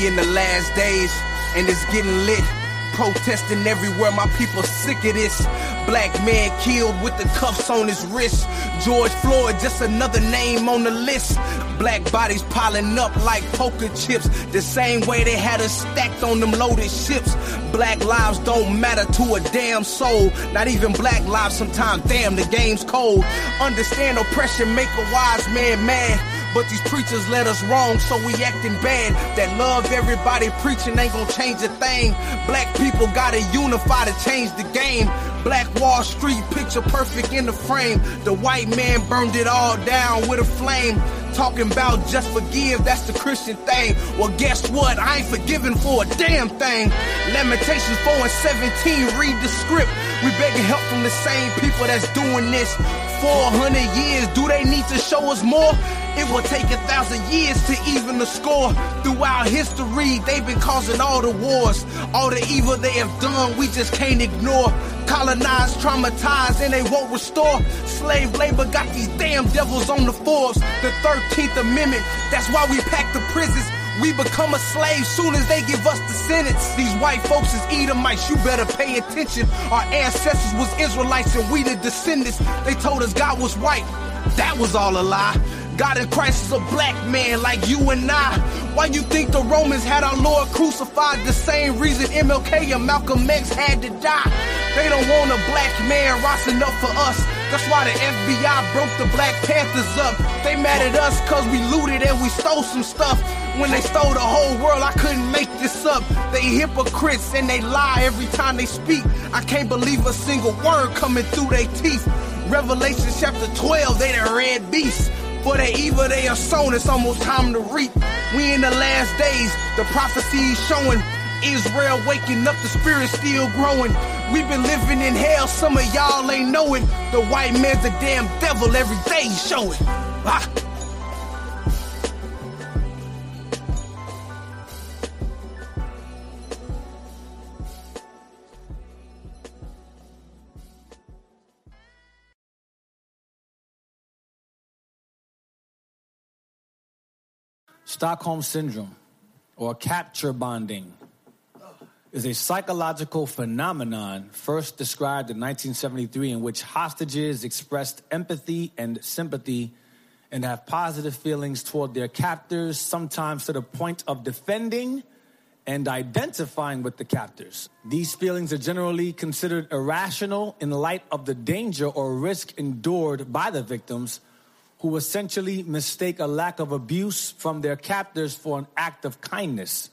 In the last days, and it's getting lit. Protesting everywhere, my people sick of this. Black man killed with the cuffs on his wrist. George Floyd, just another name on the list. Black bodies piling up like poker chips. The same way they had us stacked on them loaded ships. Black lives don't matter to a damn soul. Not even black lives sometimes. Damn, the game's cold. Understand oppression make a wise man mad. But these preachers led us wrong, so we acting bad. That love everybody preaching ain't gonna change a thing. Black people gotta unify to change the game. Black Wall Street, picture perfect in the frame. The white man burned it all down with a flame. Talking about just forgive, that's the Christian thing. Well, guess what? I ain't forgiven for a damn thing. Lamentations 4 and 17, read the script. We begging help from the same people that's doing this. 400 years, do they need to show us more? It will take a thousand years to even the score. Throughout history, they've been causing all the wars. All the evil they have done, we just can't ignore. Colonized, traumatized, and they won't restore. Slave labor got these damn devils on the force. The 13th Amendment, that's why we pack the prisons. We become a slave soon as they give us the sentence. These white folks is Edomites, you better pay attention. Our ancestors was Israelites and we the descendants. They told us God was white. That was all a lie. God in Christ is a black man like you and I. Why you think the Romans had our Lord crucified? The same reason MLK and Malcolm X had to die. They don't want a black man rising up for us. That's why the FBI broke the Black Panthers up. They mad at us cause we looted and we stole some stuff. When they stole the whole world, I couldn't make this up. They hypocrites and they lie every time they speak. I can't believe a single word coming through their teeth. Revelation chapter 12, they the red beast. For the evil they are sown, it's almost time to reap. We in the last days, the prophecy is showing. Israel waking up, the spirit still growing. We've been living in hell, some of y'all ain't knowing. The white man's a damn devil every day showing. Ah. Stockholm Syndrome, or capture bonding, is a psychological phenomenon first described in 1973 in which hostages expressed empathy and sympathy and have positive feelings toward their captors, sometimes to the point of defending and identifying with the captors. These feelings are generally considered irrational in light of the danger or risk endured by the victims who essentially mistake a lack of abuse from their captors for an act of kindness.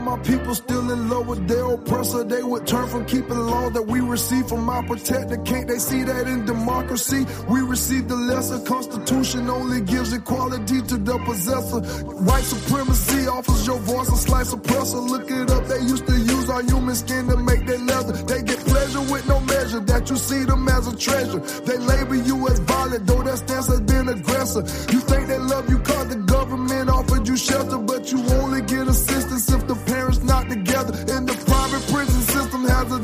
My people still in love with their oppressor. They would turn from keeping law that we receive from our protector. Can't they see that in democracy? We receive the lesser constitution only gives equality to the possessor. White supremacy offers your voice a slice oppressor. Look it up, they used to use our human skin to make their leather. They get pleasure with no measure that you see them as a treasure. They label you as violent, though that stance has been aggressor. You think they love you cause the government offered you shelter,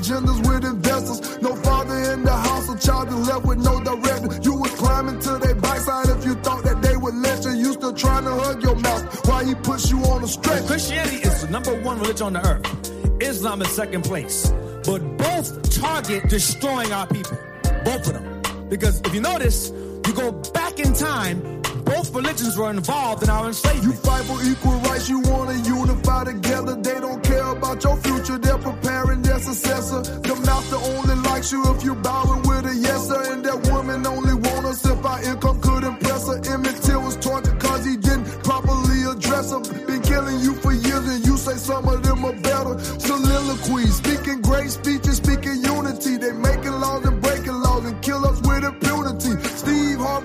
agendas with investors. No father in the house, a child is left with no director. You would climb into their backside if you thought that they would let you. You still trying to hug your mouth while he push you on a stretch. Christianity is the number one religion on the earth. Islam is second place. But both target destroying our people. Both of them. Because if you notice, you go back in time, both religions were involved in our enslavement. You fight for equal rights, you wanna unify together. They don't care about your future, they're preparing their successor. The master only likes you if you bowing with a yes sir. And that woman only want us if our income could impress her. Emmett Till was tortured cause he didn't properly address her. Been killing you for years and you say some of them are better. Soliloquies, speaking great speeches,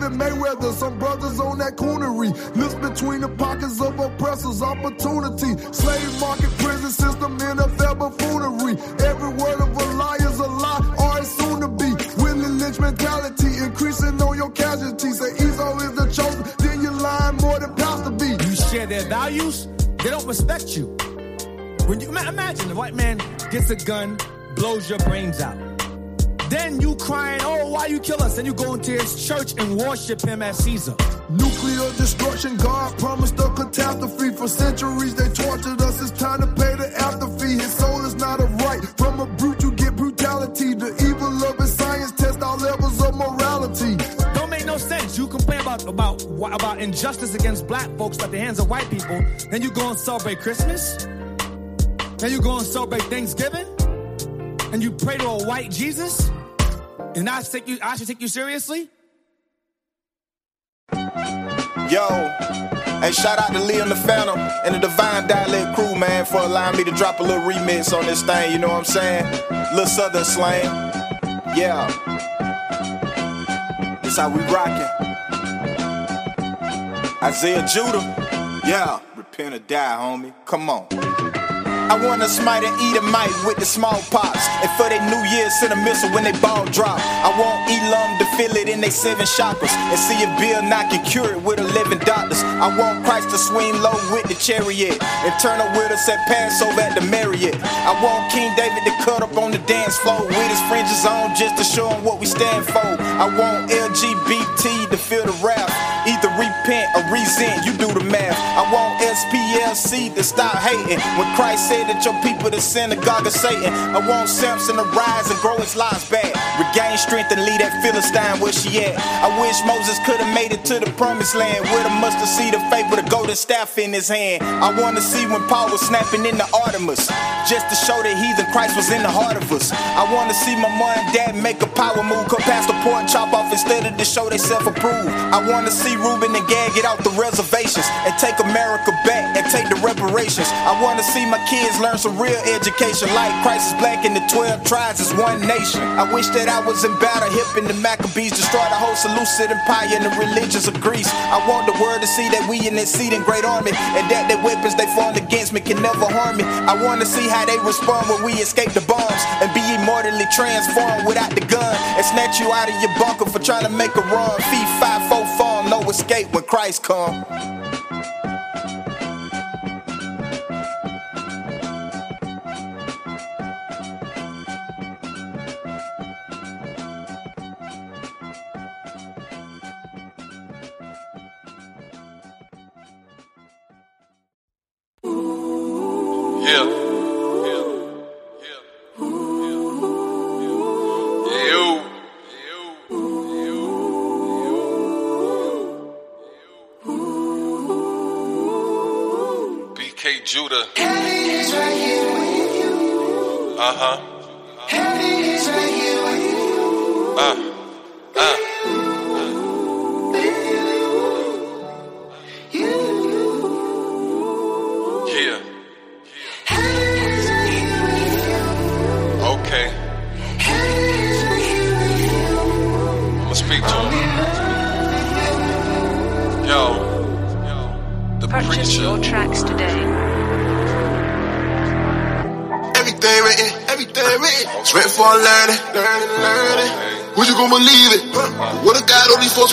Steve Mayweather, some brothers on that coonery. Lives between the pockets of oppressors, opportunity. Slave market, prison system, NFL buffoonery. Every word of a lie is a lie, or it's soon to be. Willie Lynch mentality, increasing on your casualties. Say Esau is the chosen, then you're lying more than Pastor B. You share their values, they don't respect you. When you imagine the white man gets a gun, blows your brains out. Then you crying, oh, why you kill us? Then you go into his church and worship him as Caesar. Nuclear destruction, God promised a catastrophe. For centuries they tortured us, it's time to pay the after fee. His soul is not a right. From a brute you get brutality. The evil of his science test all levels of morality. Don't make no sense. You complain about about about injustice against black folks at the hands of white people. Then you go and celebrate Christmas. Then you go and celebrate Thanksgiving. And you pray to a white Jesus. And I you. I should take you seriously. Yo, hey, shout out to Liam the Phantom and the Divine Dialect crew, man, for allowing me to drop a little remix on this thing. You know what I'm saying? Little Southern slang. Yeah. That's how we rockin'. Isaiah Judah. Yeah. Repent or die, homie. Come on. I wanna smite and eat a mite with the smallpox. And for their New Year, send a missile when they ball drop. I want Elam to feel it in they seven chakras. And see if Bill not get cured with 11 doctors. I want Christ to swing low with the chariot. And turn up with us at Passover at the Marriott. I want King David to cut up on the dance floor with his fringes on just to show him what we stand for. I want LGBT to feel the wrath. Either repent or resent, you do the math. I want SPLC to stop hating. When Christ said that your people the synagogue of Satan. I want Samson to rise and grow his lies back. Regain strength and lead that Philistine where she at. I wish Moses could have made it to the promised land with a mustard seed of faith with a golden staff in his hand. I want to see when Paul was snapping in the Artemis. Just to show that heathen Christ was in the heart of us. I want to see my mom and dad make a power move. Cut past the pork chop off instead of to show they self approve. I want to see Reuben and Gad get out the reservations and take America back and take the reparations. I want to see my kids learn some real education like Christ is black and the 12 tribes is one nation. I wish that I was in battle, hip in the Maccabees, destroy the whole Seleucid Empire and the religions of Greece. I want the world to see that we in this seat in great army and that the weapons they formed against me can never harm me. I want to see how they respond when we escape the bombs and be immortally transformed without the gun and snatch you out of your bunker for trying to make a run. Feet five, four, fall, no escape when Christ come.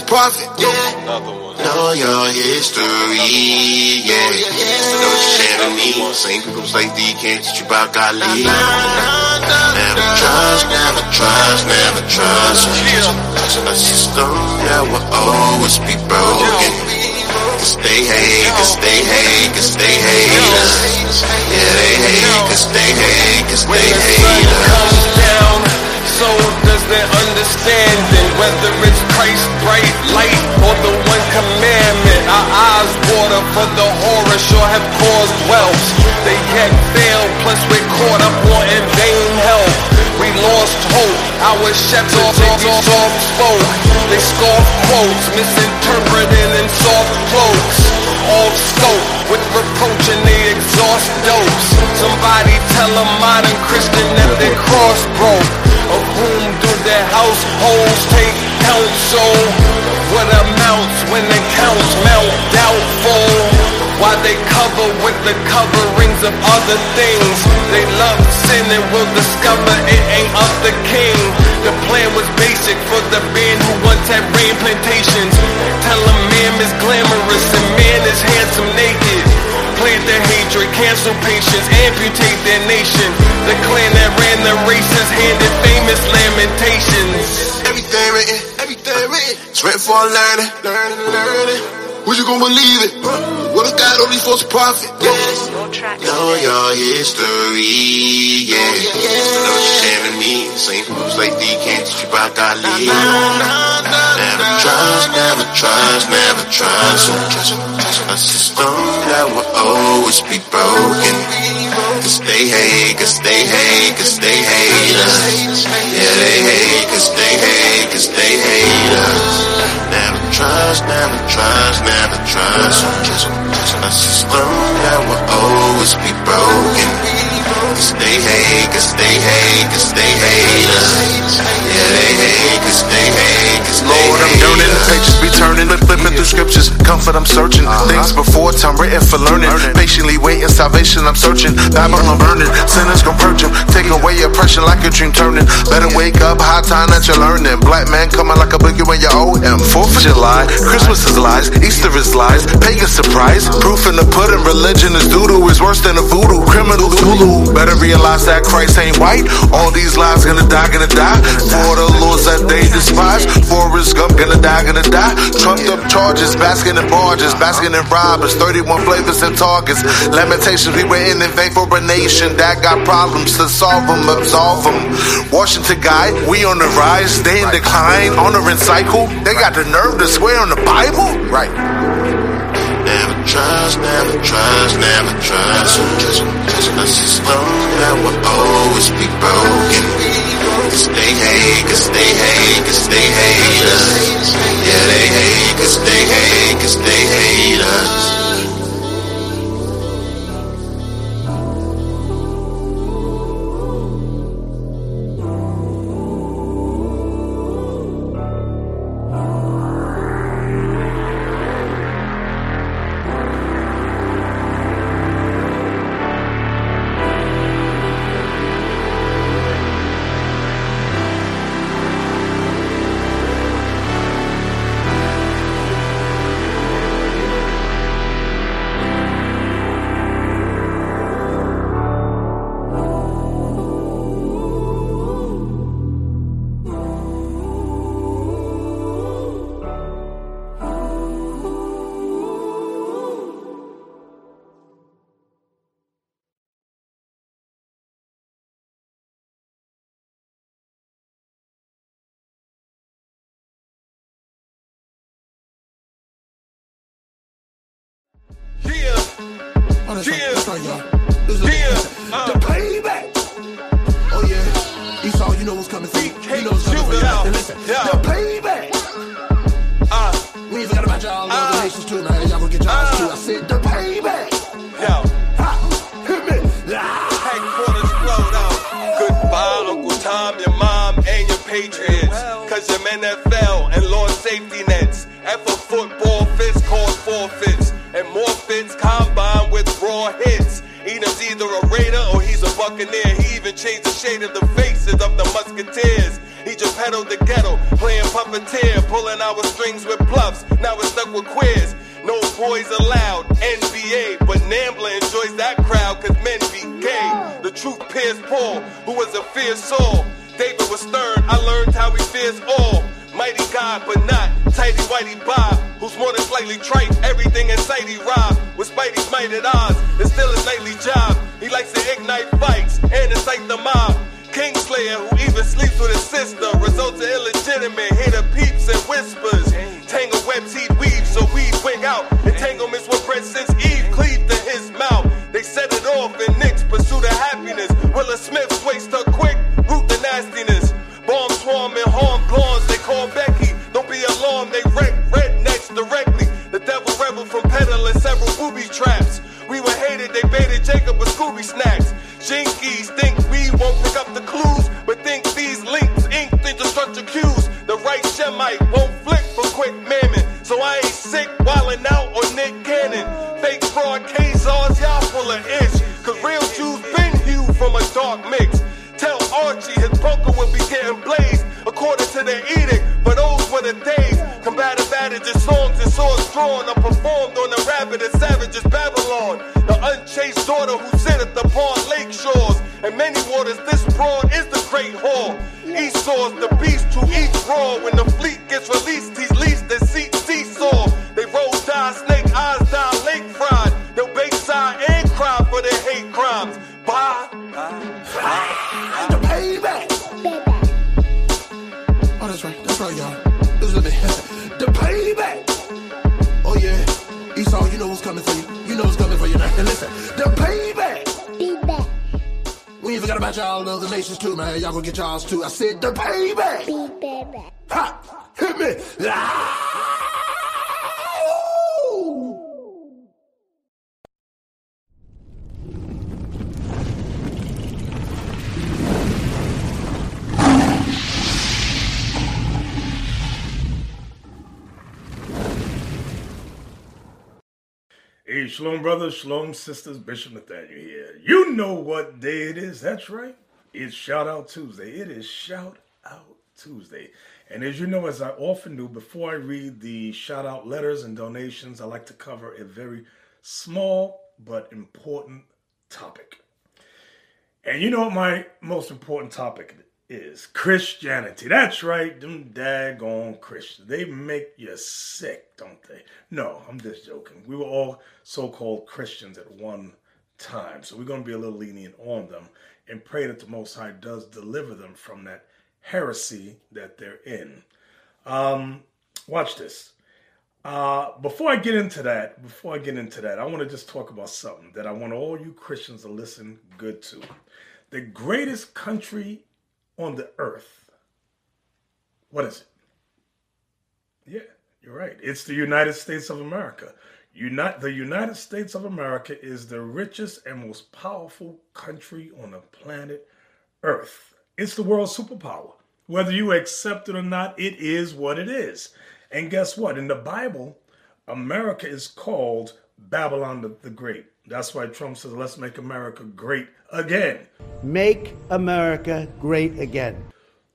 God, all these false prophets. Yeah. Know your history, yeah. Know what you're to me. Same people say D can't teach you about God lead. Never trust, never trust, never trust. A system that will always be broken. Cause they hate, cause they hate, cause they hate us. Yeah, they hate, cause they hate, cause they When the sun hate us. down, so understanding. Whether it's Christ bright light or the one commandment. Our eyes water for the horror sure have caused wealth. They yet fail, plus we're caught up wanting vain help. We lost hope, our shepherds are soft spoke. They scoff quotes, misinterpreting in soft cloaks. Off scope, with reproach and they exhaust dopes. Somebody tell a modern Christian that their cross broke. Of whom do their households take counsel? What amounts when the counts melt doubtful? Why they cover with the coverings of other things? They love sin and will discover it ain't of the king. The plan was basic for the band who once had rain plantations. Tell 'em man is glamorous and man is handsome naked. Played the hatred, cancel patience, amputate their nation. The clan that ran the races handed famous lamentations. Everything written, everything written. It's written for learning, learning, learning. Who's you gonna believe it? What if God only false prophet? Yes. Know your history, yeah. Know what you're saying me. Same fools like thee can't you God. Never trust, never trust, never trust. A system that will always be broken. Cause they hate, cause they hate, cause they hate us. Yeah, they hate, cause they hate, cause they hate. Never trust, never trust, never trust. A system that will always be broken. Cause they hate, cause they hate, cause they hate us. Yeah, they hate, cause they hate, cause they Lord, I'm yearning, pages be turning, flipping through scriptures. Comfort, I'm searching. Uh-huh. Things before time written for learning. Patiently waiting, salvation, I'm searching. Bible, I'm burning. Sinners gon' purge 'em. Take away oppression like a dream turning. Better wake up, high time that you're learning. Black man coming like a boogie when you owe him. Fourth of July, Christmas is lies, Easter is lies, pagan surprise. Proof in the pudding, religion is doodoo, is worse than a voodoo. Criminal Zulu. Better realize that Christ ain't white. All these lies gonna die, gonna die. For the laws that they despise. Forrest Gump gonna die, gonna die. Trumped up charges, basking in barges, basking in robbers. 31 flavors and targets. Lamentations, we were in in vain for a nation that got problems to solve them, absolve them. Washington guy, we on the rise, they in decline, honoring cycle. They got the nerve to swear on the Bible? Right. Never trust, never trust, never trust. A system that will always be broken. Cause they hate, cause they hate, cause they hate us. Yeah, they hate, cause they hate, cause they hate us. Oh, Yeah. right, y'all. This is yeah, uh, the payback. Oh yeah, Esau, you know what's coming for you. You know what's coming for you. Yeah. And listen, Yeah. the payback. uh, We ain't forgot about y'all other nations too, man. Y'all gonna get y'all too. I said the payback. yo. Ha! Hit me. Ah! Headquarters flowed out. Goodbye, Uncle Tom, your mom, and your Patriots. Cause your NFL and lost safety nets. F a football fits cause forfeits. And more fits combined with raw hits. Edom's either a Raider or he's a Buccaneer. He even changed the shade of the faces of the Musketeers. He just pedaled the ghetto, playing puppeteer, pulling our strings with bluffs. Now we're stuck with queers. No boys allowed, NBA, but NAMBLA enjoys that crowd cause men be gay. The truth pierced Paul, who was a fierce soul. David was stern, I learned how he fears all. Mighty God, but not tighty whitey Bob, who's more than slightly trite. Everything in sight he robbed. With Spidey's might at odds, it's still his nightly job. He likes to ignite fights and incite the mob. Kingslayer, who even sleeps with his sister, results in illegitimate. Hear the peeps and whispers. Hey, Shalom brothers, Shalom sisters, Bishop Nathaniel here. You know what day it is. That's right. It's Shout Out Tuesday. It is Shout Out Tuesday. And as you know, as I often do, before I read the shout out letters and donations, I like to cover a very small but important topic. And you know what my most important topic is? Christianity. That's right, them daggone Christians. They make you sick, don't they? No, I'm just joking. We were all so called Christians at one time. So we're going to be a little lenient on them and pray that the Most High does deliver them from that heresy that they're in. Um, watch this. Uh, before I get into that, before I get into that, I want to just talk about something that I want all you Christians to listen good to. The greatest country on the earth. What is it? Yeah, you're right. It's the United States of America. Unite, the United States of America is the richest and most powerful country on the planet Earth. It's the world superpower. Whether you accept it or not, it is what it is. And guess what? In the Bible, America is called Babylon the, the Great. That's why Trump says, let's make America great again. Make America great again.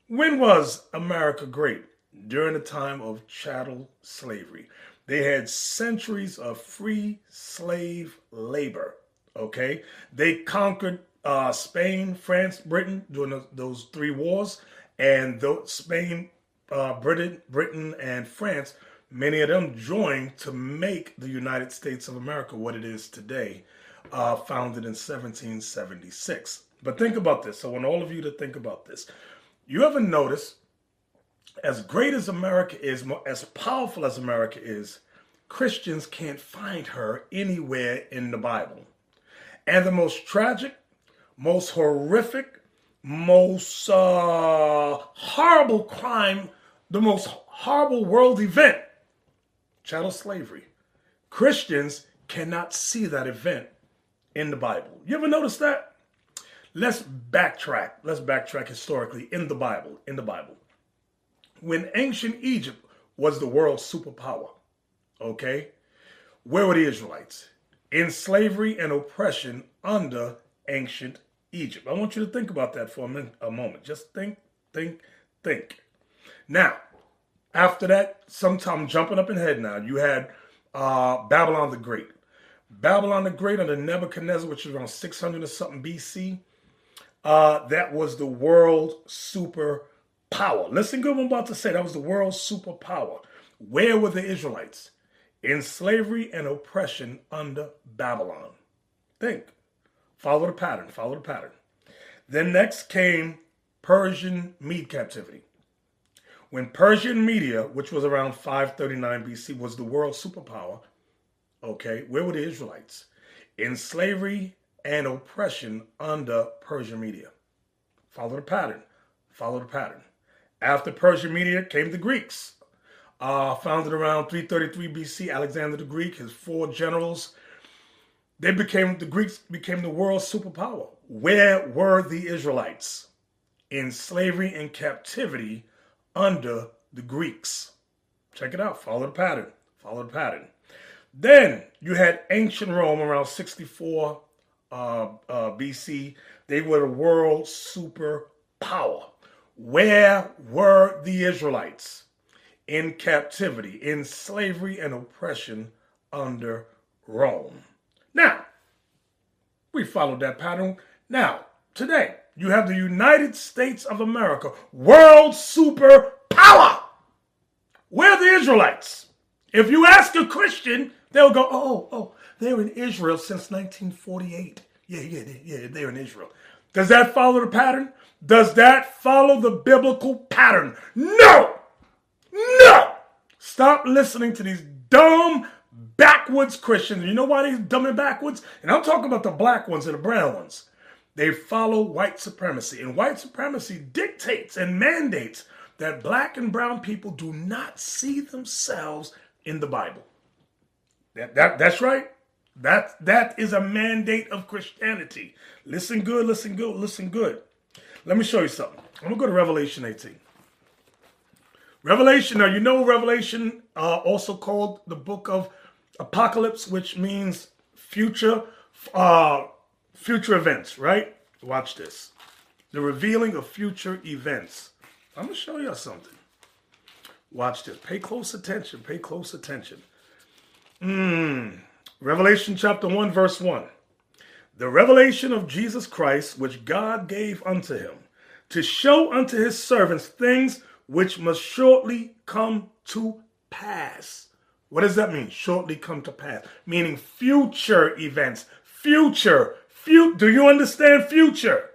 When was America great? During the time of chattel slavery. They had centuries of free slave labor. Okay? They conquered uh, Spain, France, Britain during those three wars. And Spain, uh, Britain, Britain, and France Many of them joined to make the United States of America what it is today, uh, founded in 1776. But think about this. I want all of you to think about this. You ever notice, as great as America is, as powerful as America is, Christians can't find her anywhere in the Bible. And the most tragic, most horrific, most uh, horrible crime, the most horrible world event chattel slavery. Christians cannot see that event in the Bible. You ever notice that? Let's backtrack. Let's backtrack historically in the Bible. In the Bible. When ancient Egypt was the world's superpower, okay, where were the Israelites? In slavery and oppression under ancient Egypt. I want you to think about that for a, a moment. Just think, think, think. Now, after that, sometime jumping up in head now, you had uh, Babylon the Great. Babylon the Great under Nebuchadnezzar, which is around 600 or something BC. Uh, that was the world super power. Listen good what I'm about to say. That was the world superpower. Where were the Israelites? In slavery and oppression under Babylon. Think. Follow the pattern. Follow the pattern. Then next came Persian Mede captivity. When Persian Media, which was around 539 BC, was the world superpower, okay, where were the Israelites? In slavery and oppression under Persian Media. Follow the pattern. Follow the pattern. After Persian Media came the Greeks. Uh, founded around 333 BC, Alexander the Greek, his four generals, they became the Greeks became the world superpower. Where were the Israelites? In slavery and captivity under the Greeks. Check it out. Follow the pattern. Follow the pattern. Then you had ancient Rome around 64 uh, uh, BC. They were the world superpower. Where were the Israelites? In captivity, in slavery and oppression under Rome. Now, We followed that pattern. Now, today, you have the United States of America, world superpower. Where are the Israelites? If you ask a Christian, they'll go, oh, oh, they're in Israel since 1948. Yeah, yeah, yeah, they're in Israel. Does that follow the pattern? Does that follow the biblical pattern? No! No! Stop listening to these dumb, backwoods Christians. You know why they're dumb and backwards? And I'm talking about the black ones and the brown ones. They follow white supremacy. And white supremacy dictates and mandates that black and brown people do not see themselves in the Bible. That, that, that's right. That, that is a mandate of Christianity. Listen good, listen good, listen good. Let me show you something. I'm going to go to Revelation 18. Revelation, now you know Revelation, uh, also called the book of Apocalypse, which means future, uh, future events, right? Watch this. The revealing of future events. I'm going to show y'all something. Watch this. Pay close attention. Pay close attention. Mm. Revelation chapter 1, verse 1. The revelation of Jesus Christ, which God gave unto him, to show unto his servants things which must shortly come to pass. What does that mean? Shortly come to pass, meaning future events. Future. Do you understand future?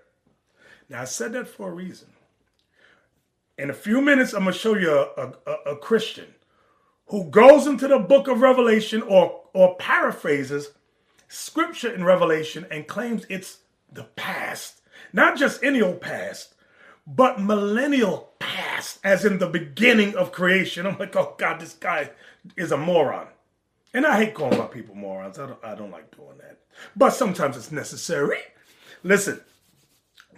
Now, I said that for a reason. In a few minutes, I'm going to show you a, a, a Christian who goes into the book of Revelation or, or paraphrases scripture in Revelation and claims it's the past. Not just any old past, but millennial past, as in the beginning of creation. I'm like, oh God, this guy is a moron. And I hate calling my people morons. I don't, I don't like doing that. But sometimes it's necessary. Listen,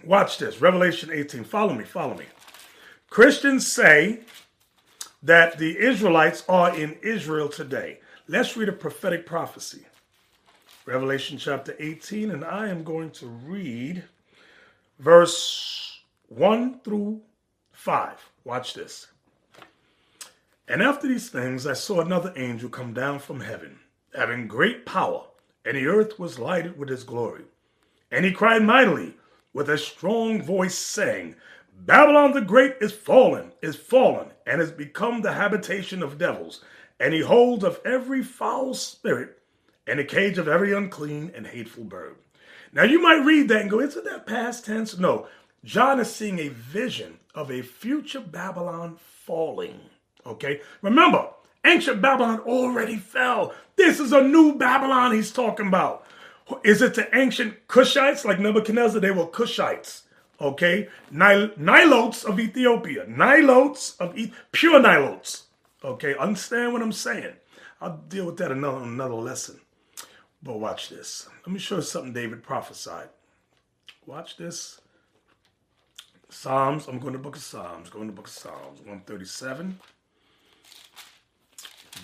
watch this. Revelation 18. Follow me, follow me. Christians say that the Israelites are in Israel today. Let's read a prophetic prophecy. Revelation chapter 18, and I am going to read verse 1 through 5. Watch this. And after these things, I saw another angel come down from heaven, having great power, and the earth was lighted with his glory. And he cried mightily with a strong voice, saying, Babylon the Great is fallen, is fallen, and has become the habitation of devils, and he holds of every foul spirit, and the cage of every unclean and hateful bird. Now you might read that and go, isn't that past tense? No. John is seeing a vision of a future Babylon falling. Okay? Remember, ancient Babylon already fell. This is a new Babylon he's talking about. Is it the ancient Cushites like Nebuchadnezzar? They were Cushites. Okay? Nil- Nilotes of Ethiopia. Nilotes of e- pure Nilotes. Okay? Understand what I'm saying? I'll deal with that another another lesson. But watch this. Let me show you something David prophesied. Watch this. Psalms. I'm going to book of Psalms. Going to book of Psalms. 137.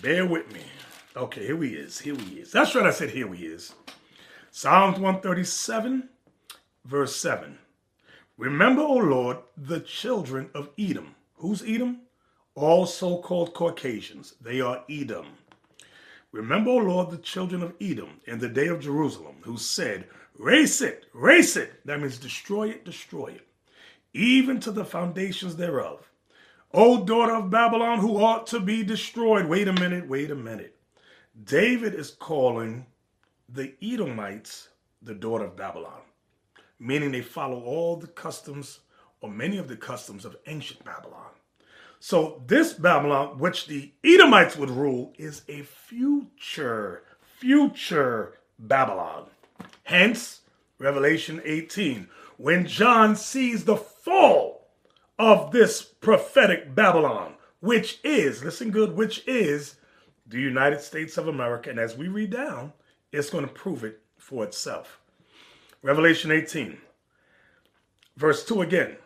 Bear with me. Okay, here he is. Here he is. That's right. I said here he is. Psalms 137, verse 7. Remember, O Lord, the children of Edom. Who's Edom? All so called Caucasians. They are Edom. Remember, O Lord, the children of Edom in the day of Jerusalem, who said, Race it, race it. That means destroy it, destroy it, even to the foundations thereof. O daughter of Babylon, who ought to be destroyed. Wait a minute, wait a minute. David is calling the Edomites the daughter of Babylon, meaning they follow all the customs or many of the customs of ancient Babylon. So, this Babylon, which the Edomites would rule, is a future, future Babylon. Hence, Revelation 18, when John sees the fall of this prophetic Babylon, which is, listen good, which is the United States of America. And as we read down, it's going to prove it for itself. Revelation 18, verse 2 again.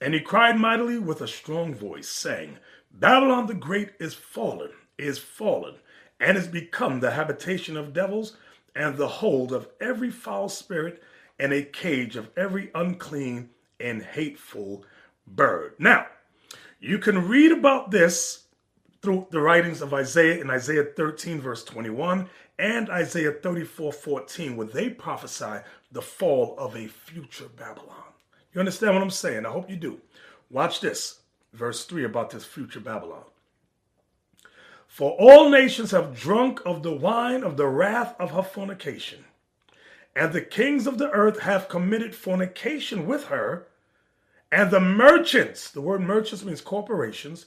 And he cried mightily with a strong voice, saying, Babylon the Great is fallen, is fallen, and is become the habitation of devils, and the hold of every foul spirit, and a cage of every unclean and hateful bird. Now, you can read about this through the writings of Isaiah in Isaiah 13, verse 21, and Isaiah 34, 14, where they prophesy the fall of a future Babylon. You understand what I'm saying? I hope you do. Watch this, verse 3 about this future Babylon. For all nations have drunk of the wine of the wrath of her fornication, and the kings of the earth have committed fornication with her, and the merchants, the word merchants means corporations,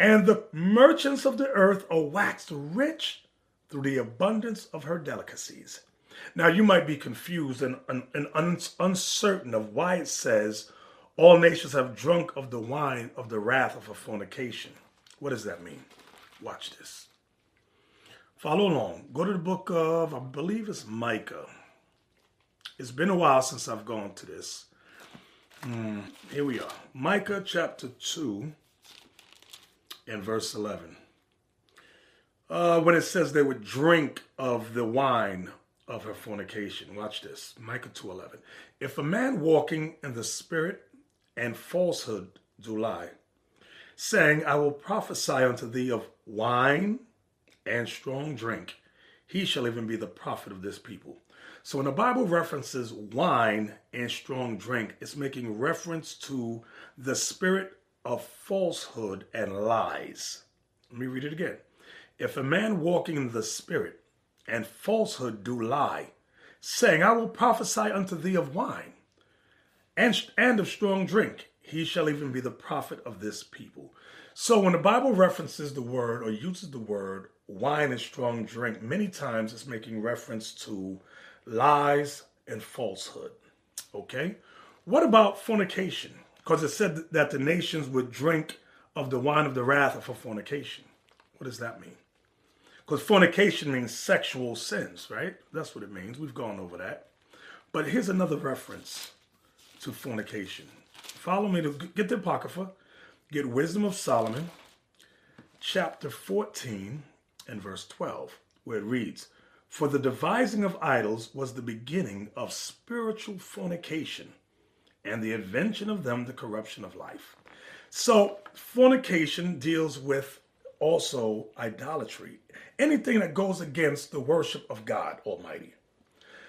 and the merchants of the earth are waxed rich through the abundance of her delicacies. Now, you might be confused and, and, and un, uncertain of why it says, All nations have drunk of the wine of the wrath of her fornication. What does that mean? Watch this. Follow along. Go to the book of, I believe it's Micah. It's been a while since I've gone to this. Mm, here we are. Micah chapter 2 and verse 11. Uh, when it says they would drink of the wine of her fornication. Watch this. Micah 2:11. If a man walking in the spirit and falsehood do lie, saying, I will prophesy unto thee of wine and strong drink, he shall even be the prophet of this people. So when the Bible references wine and strong drink, it's making reference to the spirit of falsehood and lies. Let me read it again. If a man walking in the spirit and falsehood do lie, saying, I will prophesy unto thee of wine and, and of strong drink, he shall even be the prophet of this people. So when the Bible references the word or uses the word wine and strong drink, many times it's making reference to lies and falsehood. Okay? What about fornication? Because it said that the nations would drink of the wine of the wrath for fornication. What does that mean? Because fornication means sexual sins, right? That's what it means. We've gone over that. But here's another reference to fornication. Follow me to get the Apocrypha, get Wisdom of Solomon, chapter 14 and verse 12, where it reads, For the devising of idols was the beginning of spiritual fornication, and the invention of them the corruption of life. So, fornication deals with also idolatry, anything that goes against the worship of God Almighty.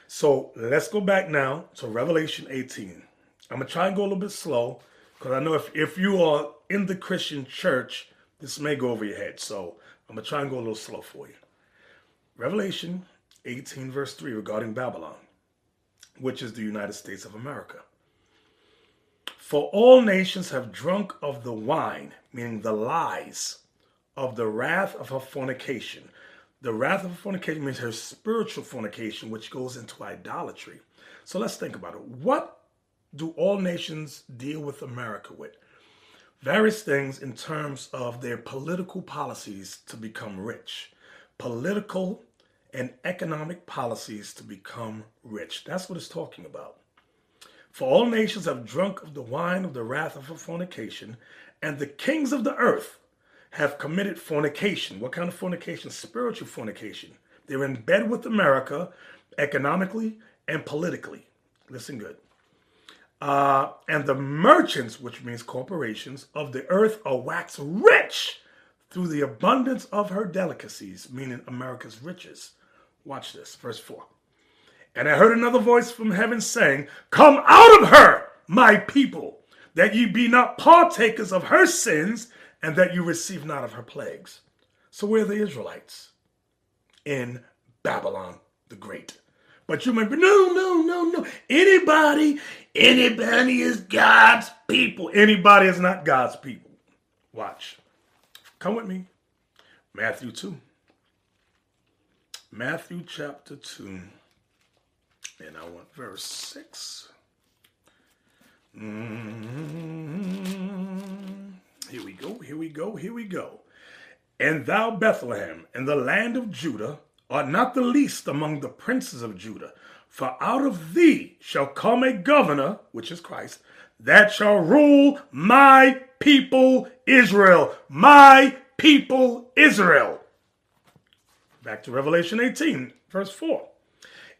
So let's go back now to Revelation 18. I'm going to try and go a little bit slow because I know if, if you are in the Christian church, this may go over your head. So I'm going to try and go a little slow for you. Revelation 18, verse 3, regarding Babylon, which is the United States of America. For all nations have drunk of the wine, meaning the lies of the wrath of her fornication. The wrath of her fornication means her spiritual fornication, which goes into idolatry. So let's think about it. What do all nations deal with America with? Various things in terms of their political policies to become rich, political and economic policies to become rich. That's what it's talking about. For all nations have drunk of the wine of the wrath of fornication, and the kings of the earth have committed fornication. What kind of fornication? Spiritual fornication. They're in bed with America economically and politically. Listen good. Uh, and the merchants, which means corporations, of the earth are wax rich through the abundance of her delicacies, meaning America's riches. Watch this, verse 4. And I heard another voice from heaven saying, Come out of her, my people, that ye be not partakers of her sins and that you receive not of her plagues. So where are the Israelites? In Babylon the Great. But you may be, no, no, no, no. Anybody, anybody is God's people. Anybody is not God's people. Watch. Come with me. Matthew 2. Matthew chapter 2. And I want verse 6. Mm-hmm. Here we go, here we go, here we go. And thou, Bethlehem, in the land of Judah, art not the least among the princes of Judah, for out of thee shall come a governor, which is Christ, that shall rule my people Israel. My people Israel. Back to Revelation 18, verse 4.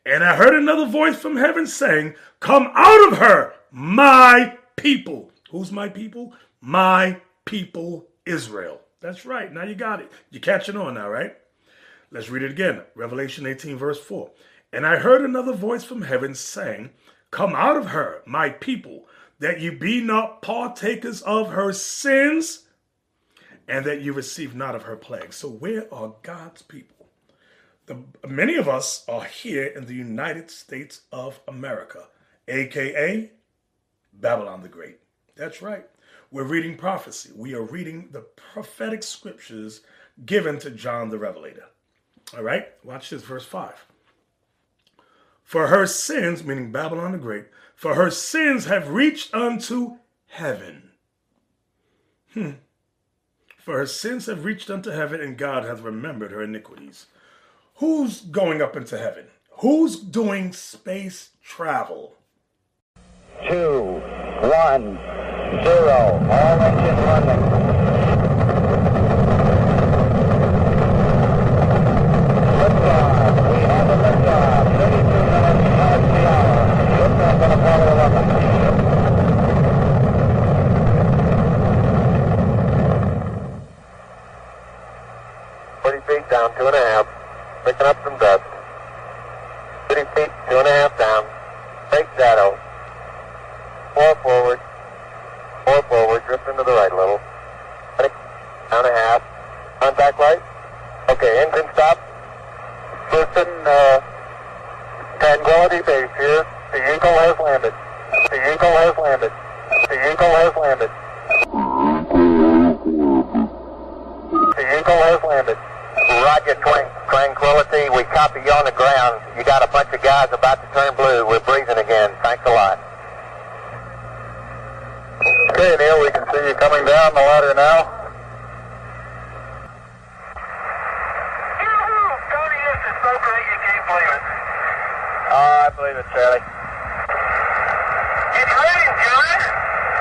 And I heard another voice from heaven saying, Come out of her, my people. Who's my people? My people Israel. That's right. Now you got it. You're catching on now, right? Let's read it again. Revelation 18, verse 4. And I heard another voice from heaven saying, Come out of her, my people, that you be not partakers of her sins, and that you receive not of her plagues. So, where are God's people? The, many of us are here in the United States of America, aka Babylon the Great. That's right. We're reading prophecy. We are reading the prophetic scriptures given to John the Revelator. All right, watch this, verse 5. For her sins, meaning Babylon the Great, for her sins have reached unto heaven. Hmm. For her sins have reached unto heaven, and God hath remembered her iniquities. Who's going up into heaven? Who's doing space travel? Two, one, zero. All engine running. is so great you can't believe it. Uh, I believe it, Charlie. It's raining, John.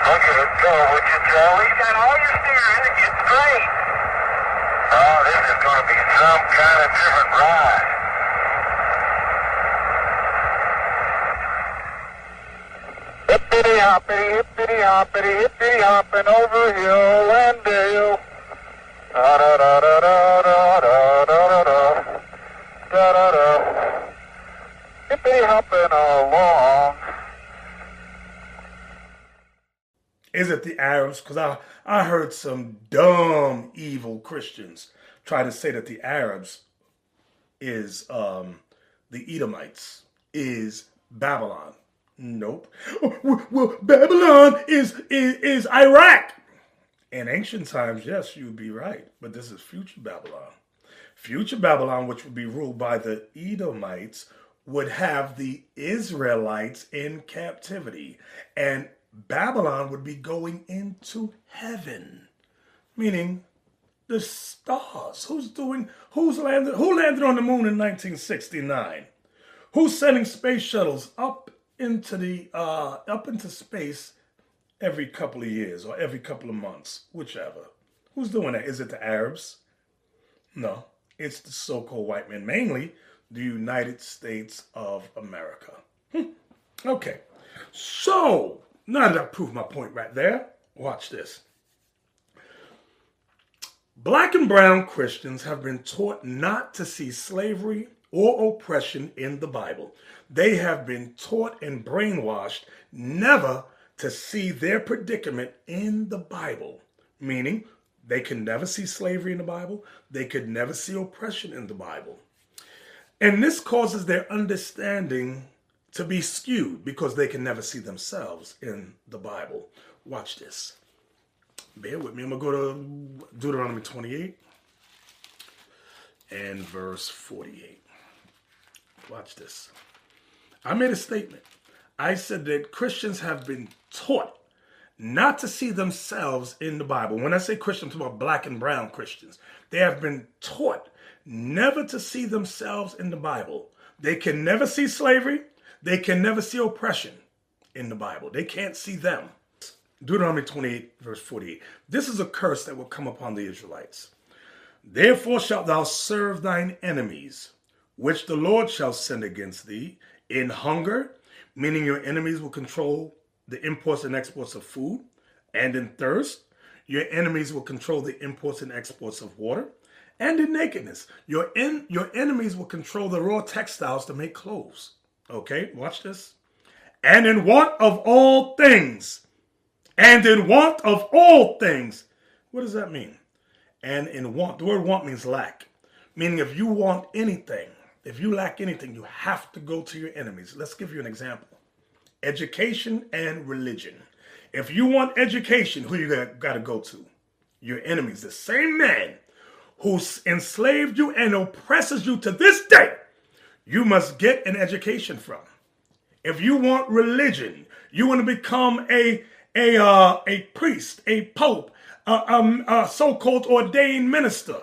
Look at it go, would you, Charlie? You got all your steering. It's great. Oh, this is going to be some kind of different ride. Hippity hoppity, hippity hoppity, hippity hopping over hill and dale. Da da da da da da. Hopping along. Is it the Arabs? Because I, I heard some dumb, evil Christians try to say that the Arabs is um, the Edomites, is Babylon. Nope. Well, Babylon is, is is Iraq. In ancient times, yes, you'd be right, but this is future Babylon. Future Babylon, which would be ruled by the Edomites, would have the Israelites in captivity, and Babylon would be going into heaven, meaning the stars. Who's doing? Who's landed? Who landed on the moon in 1969? Who's sending space shuttles up into the uh, up into space every couple of years or every couple of months, whichever? Who's doing that? Is it the Arabs? No, it's the so-called white men, mainly the United States of America. Hmm. Okay, so now that I proved my point right there, watch this. Black and brown Christians have been taught not to see slavery or oppression in the Bible. They have been taught and brainwashed never to see their predicament in the Bible, meaning they can never see slavery in the Bible, they could never see oppression in the Bible. And this causes their understanding to be skewed because they can never see themselves in the Bible. Watch this. Bear with me. I'm going to go to Deuteronomy 28 and verse 48. Watch this. I made a statement. I said that Christians have been taught not to see themselves in the Bible. When I say Christians, I'm talking about black and brown Christians. They have been taught never to see themselves in the Bible. They can never see slavery. They can never see oppression in the Bible. They can't see them. Deuteronomy 28, verse 48. This is a curse that will come upon the Israelites. Therefore shalt thou serve thine enemies, which the Lord shall send against thee, in hunger, meaning your enemies will control the imports and exports of food, and in thirst, Your enemies will control the imports and exports of water and in nakedness. Your, en- your enemies will control the raw textiles to make clothes. Okay, watch this. And in want of all things. And in want of all things. What does that mean? And in want. The word want means lack. Meaning if you want anything, if you lack anything, you have to go to your enemies. Let's give you an example education and religion. If you want education, who you got, to go to? Your enemies. The same man who enslaved you and oppresses you to this day, you must get an education from. If you want religion, you want to become a a uh, a priest, a pope, a, a, a so-called ordained minister,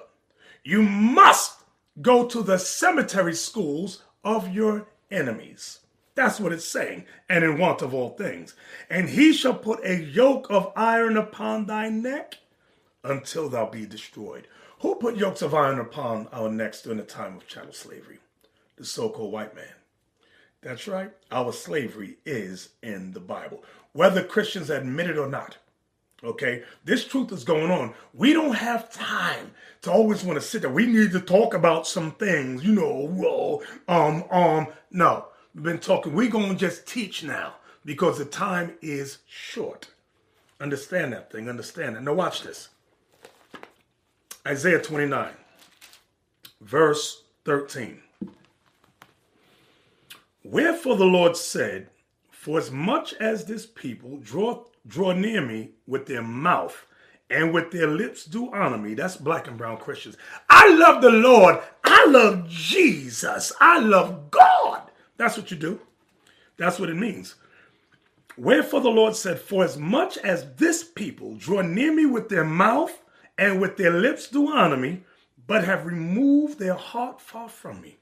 you must go to the cemetery schools of your enemies. That's what it's saying, and in want of all things. And he shall put a yoke of iron upon thy neck until thou be destroyed. Who put yokes of iron upon our necks during the time of chattel slavery? The so called white man. That's right, our slavery is in the Bible, whether Christians admit it or not. Okay, this truth is going on. We don't have time to always want to sit there. We need to talk about some things, you know. Well, um, um, no, we've been talking. We're gonna just teach now because the time is short. Understand that thing. Understand it. Now watch this. Isaiah 29, verse 13. Wherefore the Lord said, For as much as this people draw draw near me with their mouth and with their lips do honor me. That's black and brown Christians. I love the Lord. I love Jesus. I love God. That's what you do. That's what it means. Wherefore the Lord said, For as much as this people draw near me with their mouth and with their lips do honor me, but have removed their heart far from me.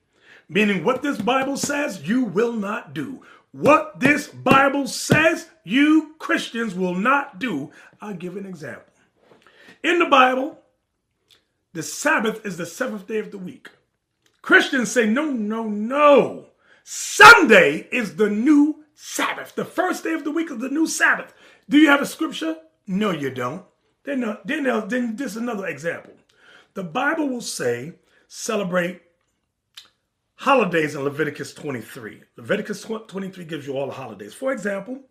Meaning, what this Bible says, you will not do. What this Bible says, you Christians will not do. I'll give an example. In the Bible, the Sabbath is the seventh day of the week. Christians say, no, no, no. Sunday is the new Sabbath. The first day of the week is the new Sabbath. Do you have a scripture? No, you don't. Then, uh, then, uh, then this is another example. The Bible will say, celebrate holidays in Leviticus 23. Leviticus 23 gives you all the holidays. For example,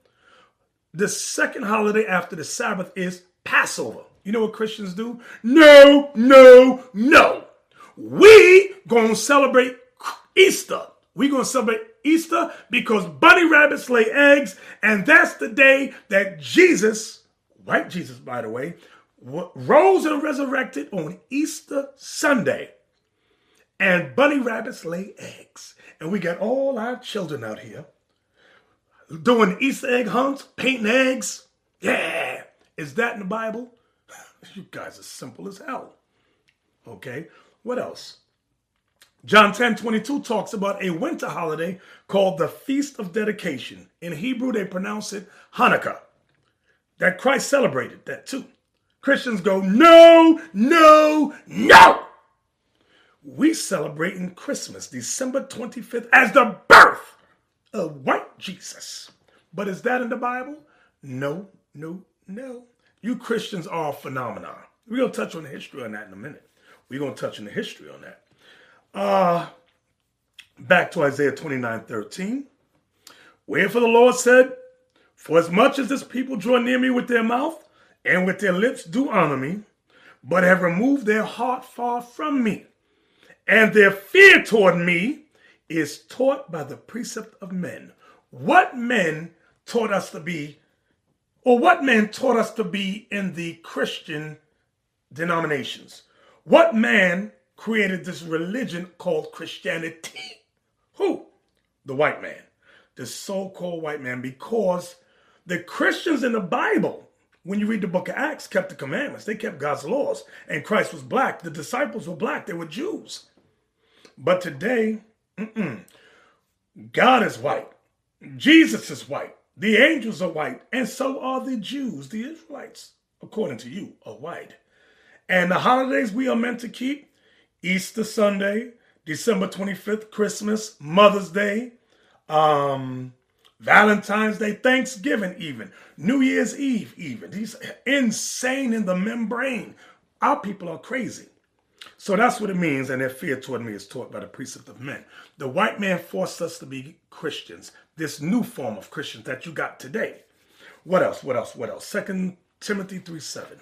the second holiday after the Sabbath is Passover. You know what Christians do? No, no, no. We gonna celebrate Easter. We gonna celebrate Easter because bunny rabbits lay eggs, and that's the day that Jesus, white Jesus by the way, rose and resurrected on Easter Sunday and bunny rabbits lay eggs. And we got all our children out here doing Easter egg hunts, painting eggs. Yeah. Is that in the Bible? You guys are simple as hell. Okay. What else? John 10 22 talks about a winter holiday called the Feast of Dedication. In Hebrew, they pronounce it Hanukkah. That Christ celebrated that too. Christians go, no, no, no we celebrating Christmas, December 25th, as the birth of white Jesus. But is that in the Bible? No, no, no. You Christians are a phenomenon. We're going to touch on the history on that in a minute. We're going to touch on the history on that. Uh, back to Isaiah 29 13. Wherefore the Lord said, For as much as this people draw near me with their mouth and with their lips do honor me, but have removed their heart far from me, and their fear toward me is taught by the precept of men. What men taught us to be, or what men taught us to be in the Christian denominations? What man created this religion called Christianity? Who? The white man, the so called white man, because the Christians in the Bible, when you read the book of Acts, kept the commandments, they kept God's laws, and Christ was black. The disciples were black, they were Jews. But today, God is white. Jesus is white. The angels are white. And so are the Jews, the Israelites, according to you, are white. And the holidays we are meant to keep Easter Sunday, December 25th, Christmas, Mother's Day, um, Valentine's Day, Thanksgiving, even New Year's Eve, even. He's insane in the membrane. Our people are crazy. So that's what it means, and their fear toward me is taught by the precept of men. The white man forced us to be Christians, this new form of Christians that you got today. What else? What else? What else? Second Timothy 3 7.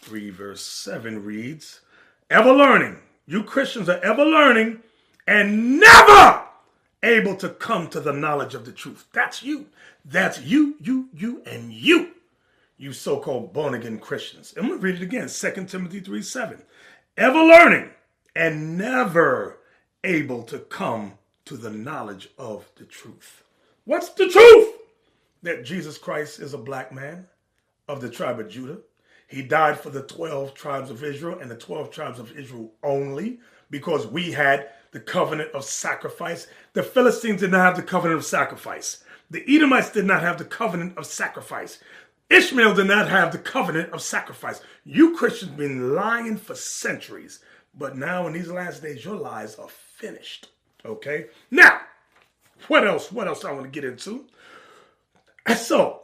3 verse 7 reads, Ever learning. You Christians are ever learning and never able to come to the knowledge of the truth. That's you. That's you, you, you, and you. You so-called born-again Christians. I'm going to read it again. 2 Timothy 3 7. Ever learning and never able to come to the knowledge of the truth. What's the truth? That Jesus Christ is a black man of the tribe of Judah. He died for the 12 tribes of Israel and the 12 tribes of Israel only because we had the covenant of sacrifice. The Philistines did not have the covenant of sacrifice. The Edomites did not have the covenant of sacrifice. Ishmael did not have the covenant of sacrifice. You Christians been lying for centuries, but now in these last days, your lies are finished. Okay? Now, what else? What else I want to get into? So,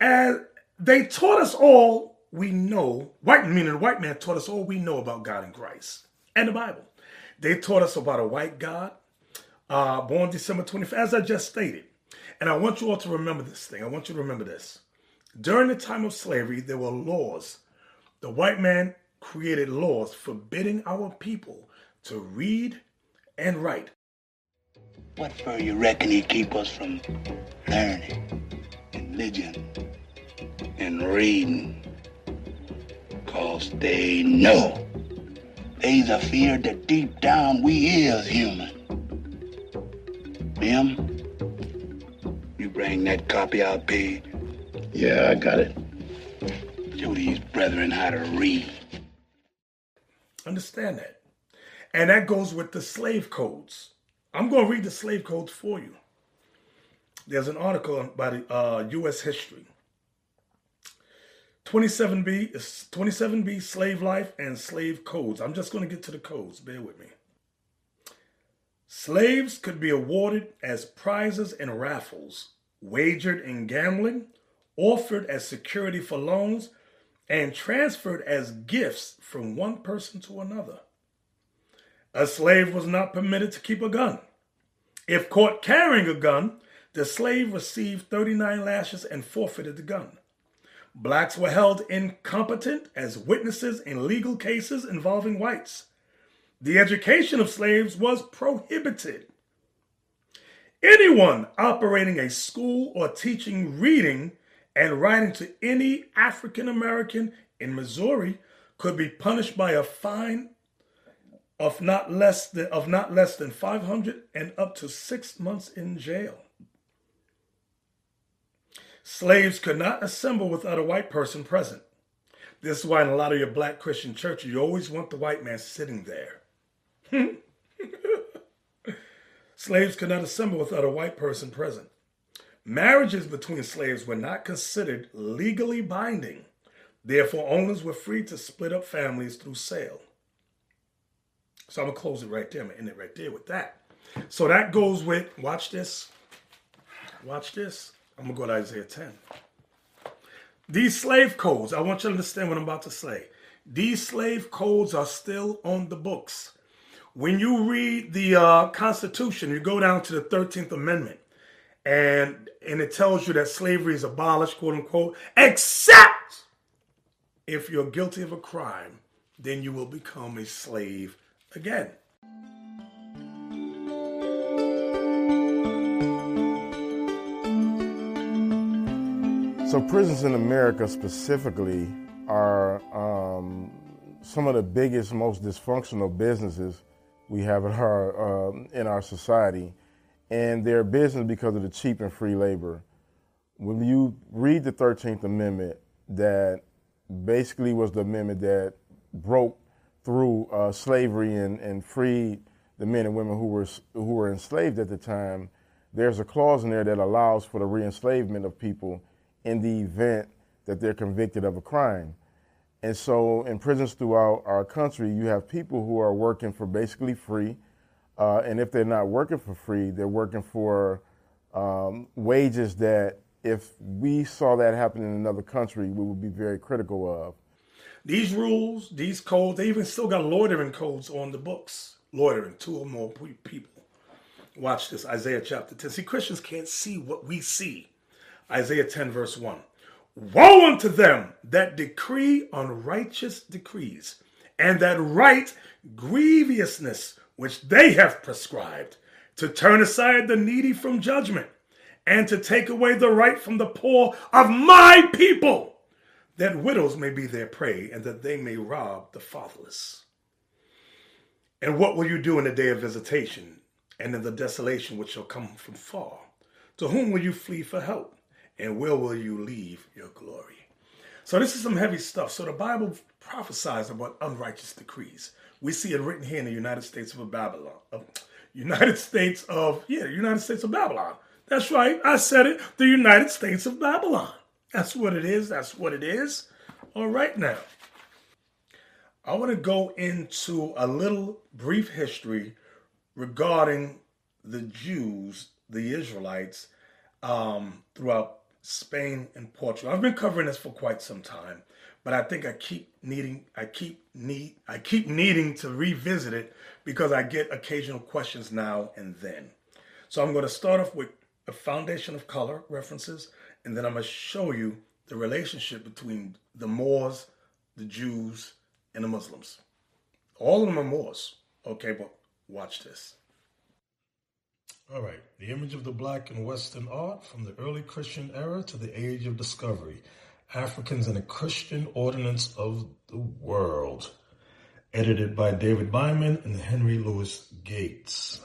as they taught us all we know, white meaning white man taught us all we know about God and Christ and the Bible. They taught us about a white God, uh, born December 25th, as I just stated. And I want you all to remember this thing. I want you to remember this. During the time of slavery, there were laws. The white man created laws forbidding our people to read and write. What for you reckon he keep us from learning and religion and reading? Cause they know. They's a fear that deep down we is human. Mim, you bring that copy out, P. Yeah, I got it. Show these brethren how to read. Understand that. And that goes with the slave codes. I'm going to read the slave codes for you. There's an article by the uh, U.S. History. 27B is 27B slave life and slave codes. I'm just going to get to the codes. Bear with me. Slaves could be awarded as prizes in raffles, wagered in gambling, offered as security for loans, and transferred as gifts from one person to another. A slave was not permitted to keep a gun. If caught carrying a gun, the slave received 39 lashes and forfeited the gun. Blacks were held incompetent as witnesses in legal cases involving whites. The education of slaves was prohibited. Anyone operating a school or teaching reading and writing to any African American in Missouri could be punished by a fine of not less than of not less than 500 and up to 6 months in jail. Slaves could not assemble without a white person present. This is why in a lot of your black Christian churches you always want the white man sitting there. Slaves could not assemble without a white person present. Marriages between slaves were not considered legally binding. Therefore, owners were free to split up families through sale. So I'm going to close it right there. I'm going to end it right there with that. So that goes with, watch this. Watch this. I'm going to go to Isaiah 10. These slave codes, I want you to understand what I'm about to say. These slave codes are still on the books. When you read the uh, Constitution, you go down to the 13th Amendment, and and it tells you that slavery is abolished, quote unquote, except if you're guilty of a crime, then you will become a slave again. So, prisons in America specifically are um, some of the biggest, most dysfunctional businesses we have in our, uh, in our society and they're business because of the cheap and free labor. When you read the 13th Amendment, that basically was the amendment that broke through uh, slavery and, and freed the men and women who were who were enslaved at the time. There's a clause in there that allows for the reenslavement of people in the event that they're convicted of a crime. And so, in prisons throughout our country, you have people who are working for basically free uh, and if they're not working for free, they're working for um, wages that if we saw that happen in another country, we would be very critical of. These rules, these codes, they even still got loitering codes on the books. Loitering, two or more people. Watch this, Isaiah chapter 10. See, Christians can't see what we see. Isaiah 10, verse 1. Woe unto them that decree unrighteous decrees, and that write grievousness which they have prescribed, to turn aside the needy from judgment, and to take away the right from the poor of my people, that widows may be their prey, and that they may rob the fatherless. And what will you do in the day of visitation, and in the desolation which shall come from far? To whom will you flee for help? And where will you leave your glory? So this is some heavy stuff. So the Bible prophesies about unrighteous decrees. We see it written here in the United States of Babylon. Uh, United States of, yeah, United States of Babylon. That's right. I said it. The United States of Babylon. That's what it is. That's what it is. All right now. I want to go into a little brief history regarding the Jews, the Israelites, um, throughout Spain and Portugal. I've been covering this for quite some time, but I think I keep needing I keep need I keep needing to revisit it because I get occasional questions now and then. So I'm going to start off with a foundation of color references, and then I'm going to show you the relationship between the Moors, the Jews, and the Muslims. All of them are Moors, okay, but watch this. All right, the image of the black in Western art from the early Christian era to the age of discovery. Africans in a Christian ordinance of the world. Edited by David Bindman and Henry Louis Gates.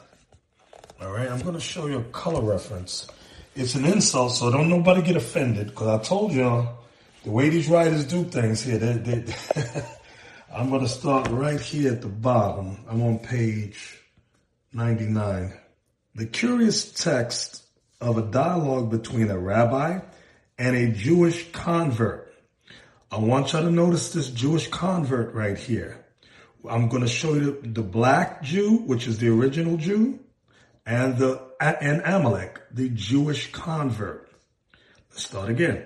All right, I'm going to show you a color reference. It's an insult, so don't nobody get offended because I told y'all the way these writers do things here. They, they I'm going to start right here at the bottom. I'm on page 99 the curious text of a dialogue between a rabbi and a Jewish convert. I want y'all to notice this Jewish convert right here. I'm going to show you the black Jew, which is the original Jew, and the and Amalek, the Jewish convert. Let's start again.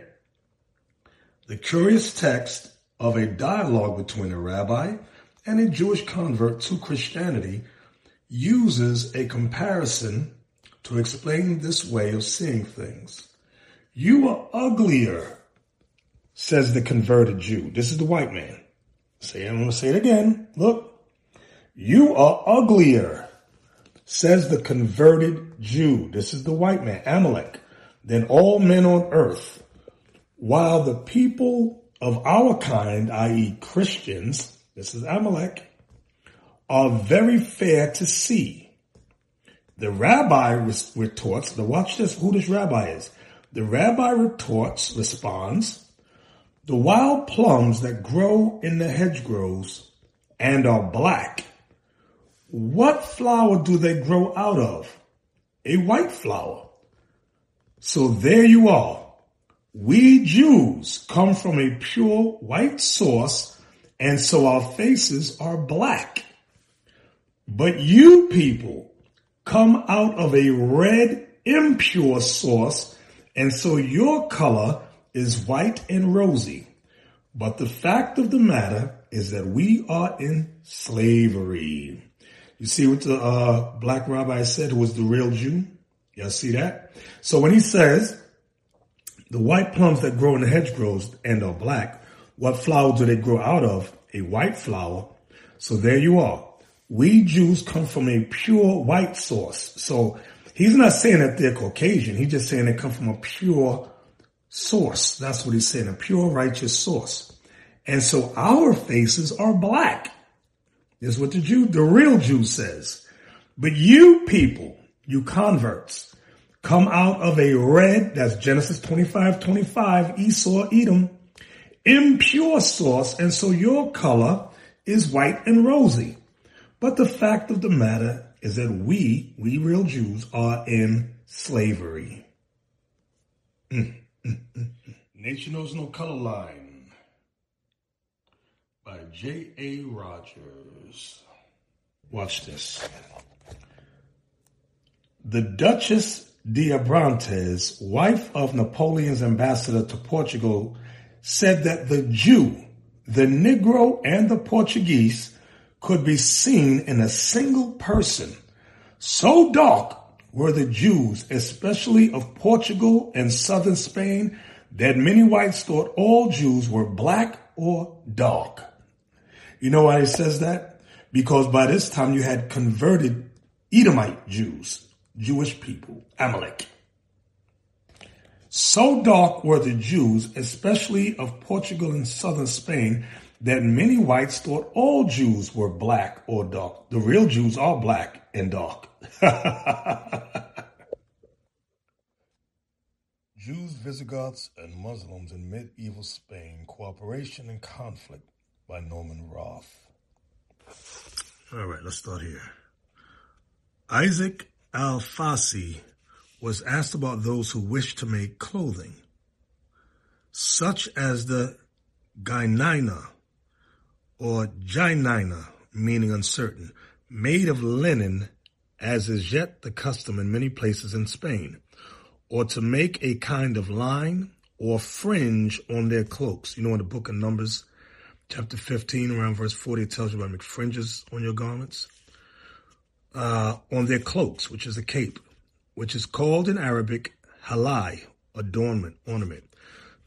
The curious text of a dialogue between a rabbi and a Jewish convert to Christianity uses a comparison to explain this way of seeing things. You are uglier, says the converted Jew. This is the white man. Say, I'm going to say it again. Look. You are uglier, says the converted Jew. This is the white man, Amalek, than all men on earth. While the people of our kind, i.e. Christians, this is Amalek, are very fair to see. The rabbi retorts, now watch this, who this rabbi is. The rabbi retorts, responds, the wild plums that grow in the hedgerows and are black, what flower do they grow out of? A white flower. So there you are. We Jews come from a pure white source, and so our faces are black. But you people come out of a red impure source, and so your color is white and rosy. But the fact of the matter is that we are in slavery. You see what the uh, black rabbi said who was the real Jew? Y'all see that? So when he says, the white plums that grow in the hedgerows and are black, what flower do they grow out of? A white flower. So there you are. We Jews come from a pure white source. So he's not saying that they're Caucasian. He's just saying they come from a pure source. That's what he's saying, a pure righteous source. And so our faces are black. Is what the Jew, the real Jew says. But you people, you converts, come out of a red, that's Genesis 25, 25, Esau, Edom, impure source. And so your color is white and rosy. But the fact of the matter is that we, we real Jews, are in slavery. Mm, mm, mm, mm. Nature Knows No Color Line by J.A. Rogers. Watch this. The Duchess de Abrantes, wife of Napoleon's ambassador to Portugal, said that the Jew, the Negro, and the Portuguese could be seen in a single person. So dark were the Jews, especially of Portugal and southern Spain, that many whites thought all Jews were black or dark. You know why he says that? Because by this time you had converted Edomite Jews, Jewish people, Amalek. So dark were the Jews, especially of Portugal and southern Spain, that many whites thought all Jews were black or dark. The real Jews are black and dark. Jews, Visigoths, and Muslims in medieval Spain, Cooperation and Conflict by Norman Roth. All right, let's start here. Isaac Al-Fasi was asked about those who wished to make clothing, such as the Gainina or Jainina, meaning uncertain, made of linen, as is yet the custom in many places in Spain, or to make a kind of line or fringe on their cloaks. You know, in the book of Numbers, chapter 15, around verse 40, it tells you about make fringes on your garments. Uh, on their cloaks, which is a cape, which is called in Arabic halai, adornment, ornament.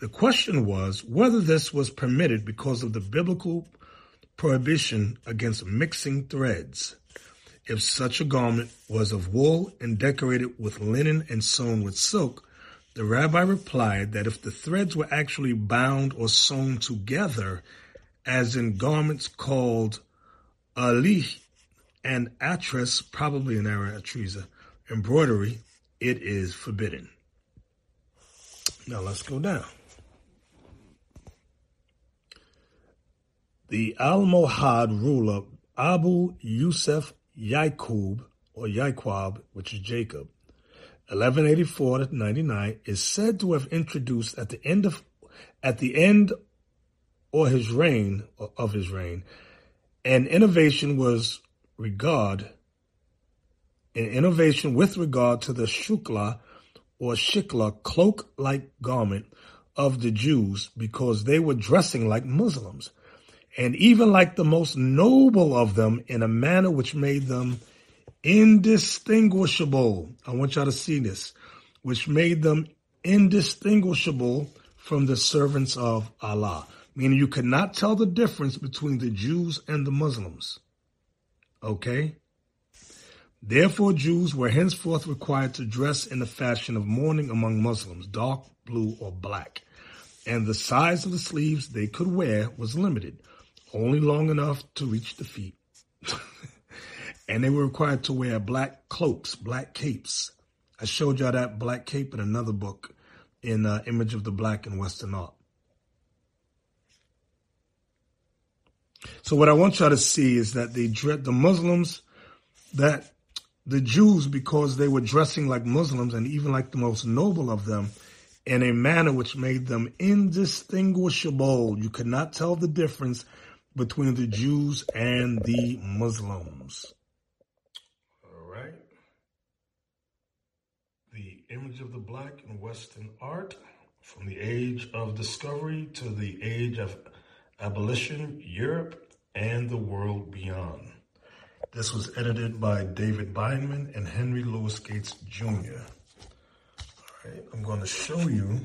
The question was whether this was permitted because of the biblical prohibition against mixing threads. If such a garment was of wool and decorated with linen and sewn with silk, the rabbi replied that if the threads were actually bound or sewn together, as in garments called alih and atres, probably an atreza, embroidery, it is forbidden. Now let's go down. The Almohad ruler Abu Yusuf Yaqub, or Yaqub, which is Jacob, 1184 to 99, is said to have introduced at the end of at the end or his reign or of his reign, an innovation was regard an innovation with regard to the shukla or shikla cloak-like garment of the Jews because they were dressing like Muslims and even like the most noble of them in a manner which made them indistinguishable. I want y'all to see this, which made them indistinguishable from the servants of Allah, meaning you could not tell the difference between the Jews and the Muslims. Okay? Therefore, Jews were henceforth required to dress in the fashion of mourning among Muslims, dark, blue, or black. And the size of the sleeves they could wear was limited only long enough to reach the feet. and they were required to wear black cloaks, black capes. I showed y'all that black cape in another book in uh, Image of the Black in Western Art. So what I want y'all to see is that they dread the Muslims, that the Jews, because they were dressing like Muslims and even like the most noble of them, in a manner which made them indistinguishable. You could not tell the difference between the Jews and the Muslims. All right. The image of the black in Western art from the age of discovery to the age of abolition, Europe and the world beyond. This was edited by David Bindman and Henry Louis Gates Jr. All right, I'm going to show you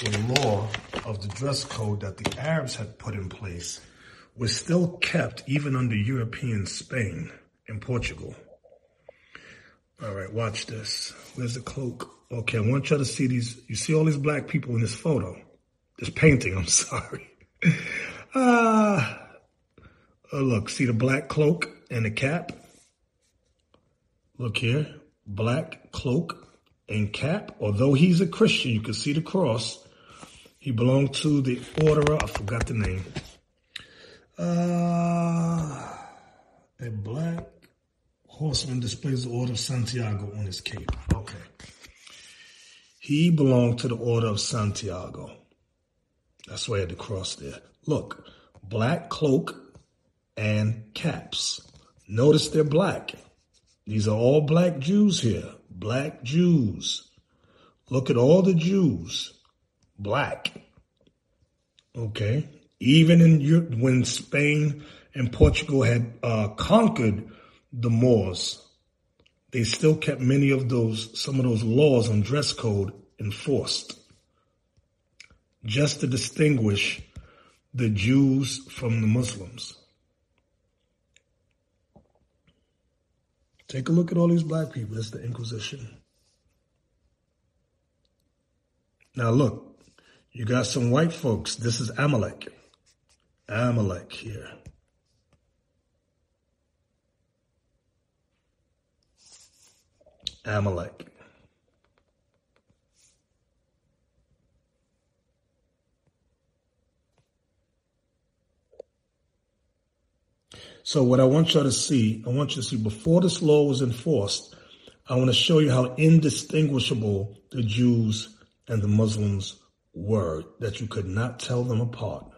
the law of the dress code that the Arabs had put in place was still kept even under European Spain and Portugal. All right, watch this. Where's the cloak? Okay, I want y'all to see these. You see all these black people in this photo, this painting. I'm sorry. Ah, uh, look, see the black cloak and the cap. Look here, black cloak and cap. Although he's a Christian, you can see the cross. He belonged to the order. I forgot the name. Uh, a black horseman displays the Order of Santiago on his cape. Okay. He belonged to the Order of Santiago. That's why I had the cross there. Look, black cloak and caps. Notice they're black. These are all black Jews here. black Jews. Look at all the Jews, black. Okay, even in Europe, when Spain and Portugal had uh, conquered the Moors, they still kept many of those, some of those laws on dress code enforced, just to distinguish the Jews from the Muslims. Take a look at all these black people. That's the Inquisition. Now look, you got some white folks. This is Amalek. Amalek here. Amalek. So what I want y'all to see, I want you to see before this law was enforced, I want to show you how indistinguishable the Jews and the Muslims were, that you could not tell them apart.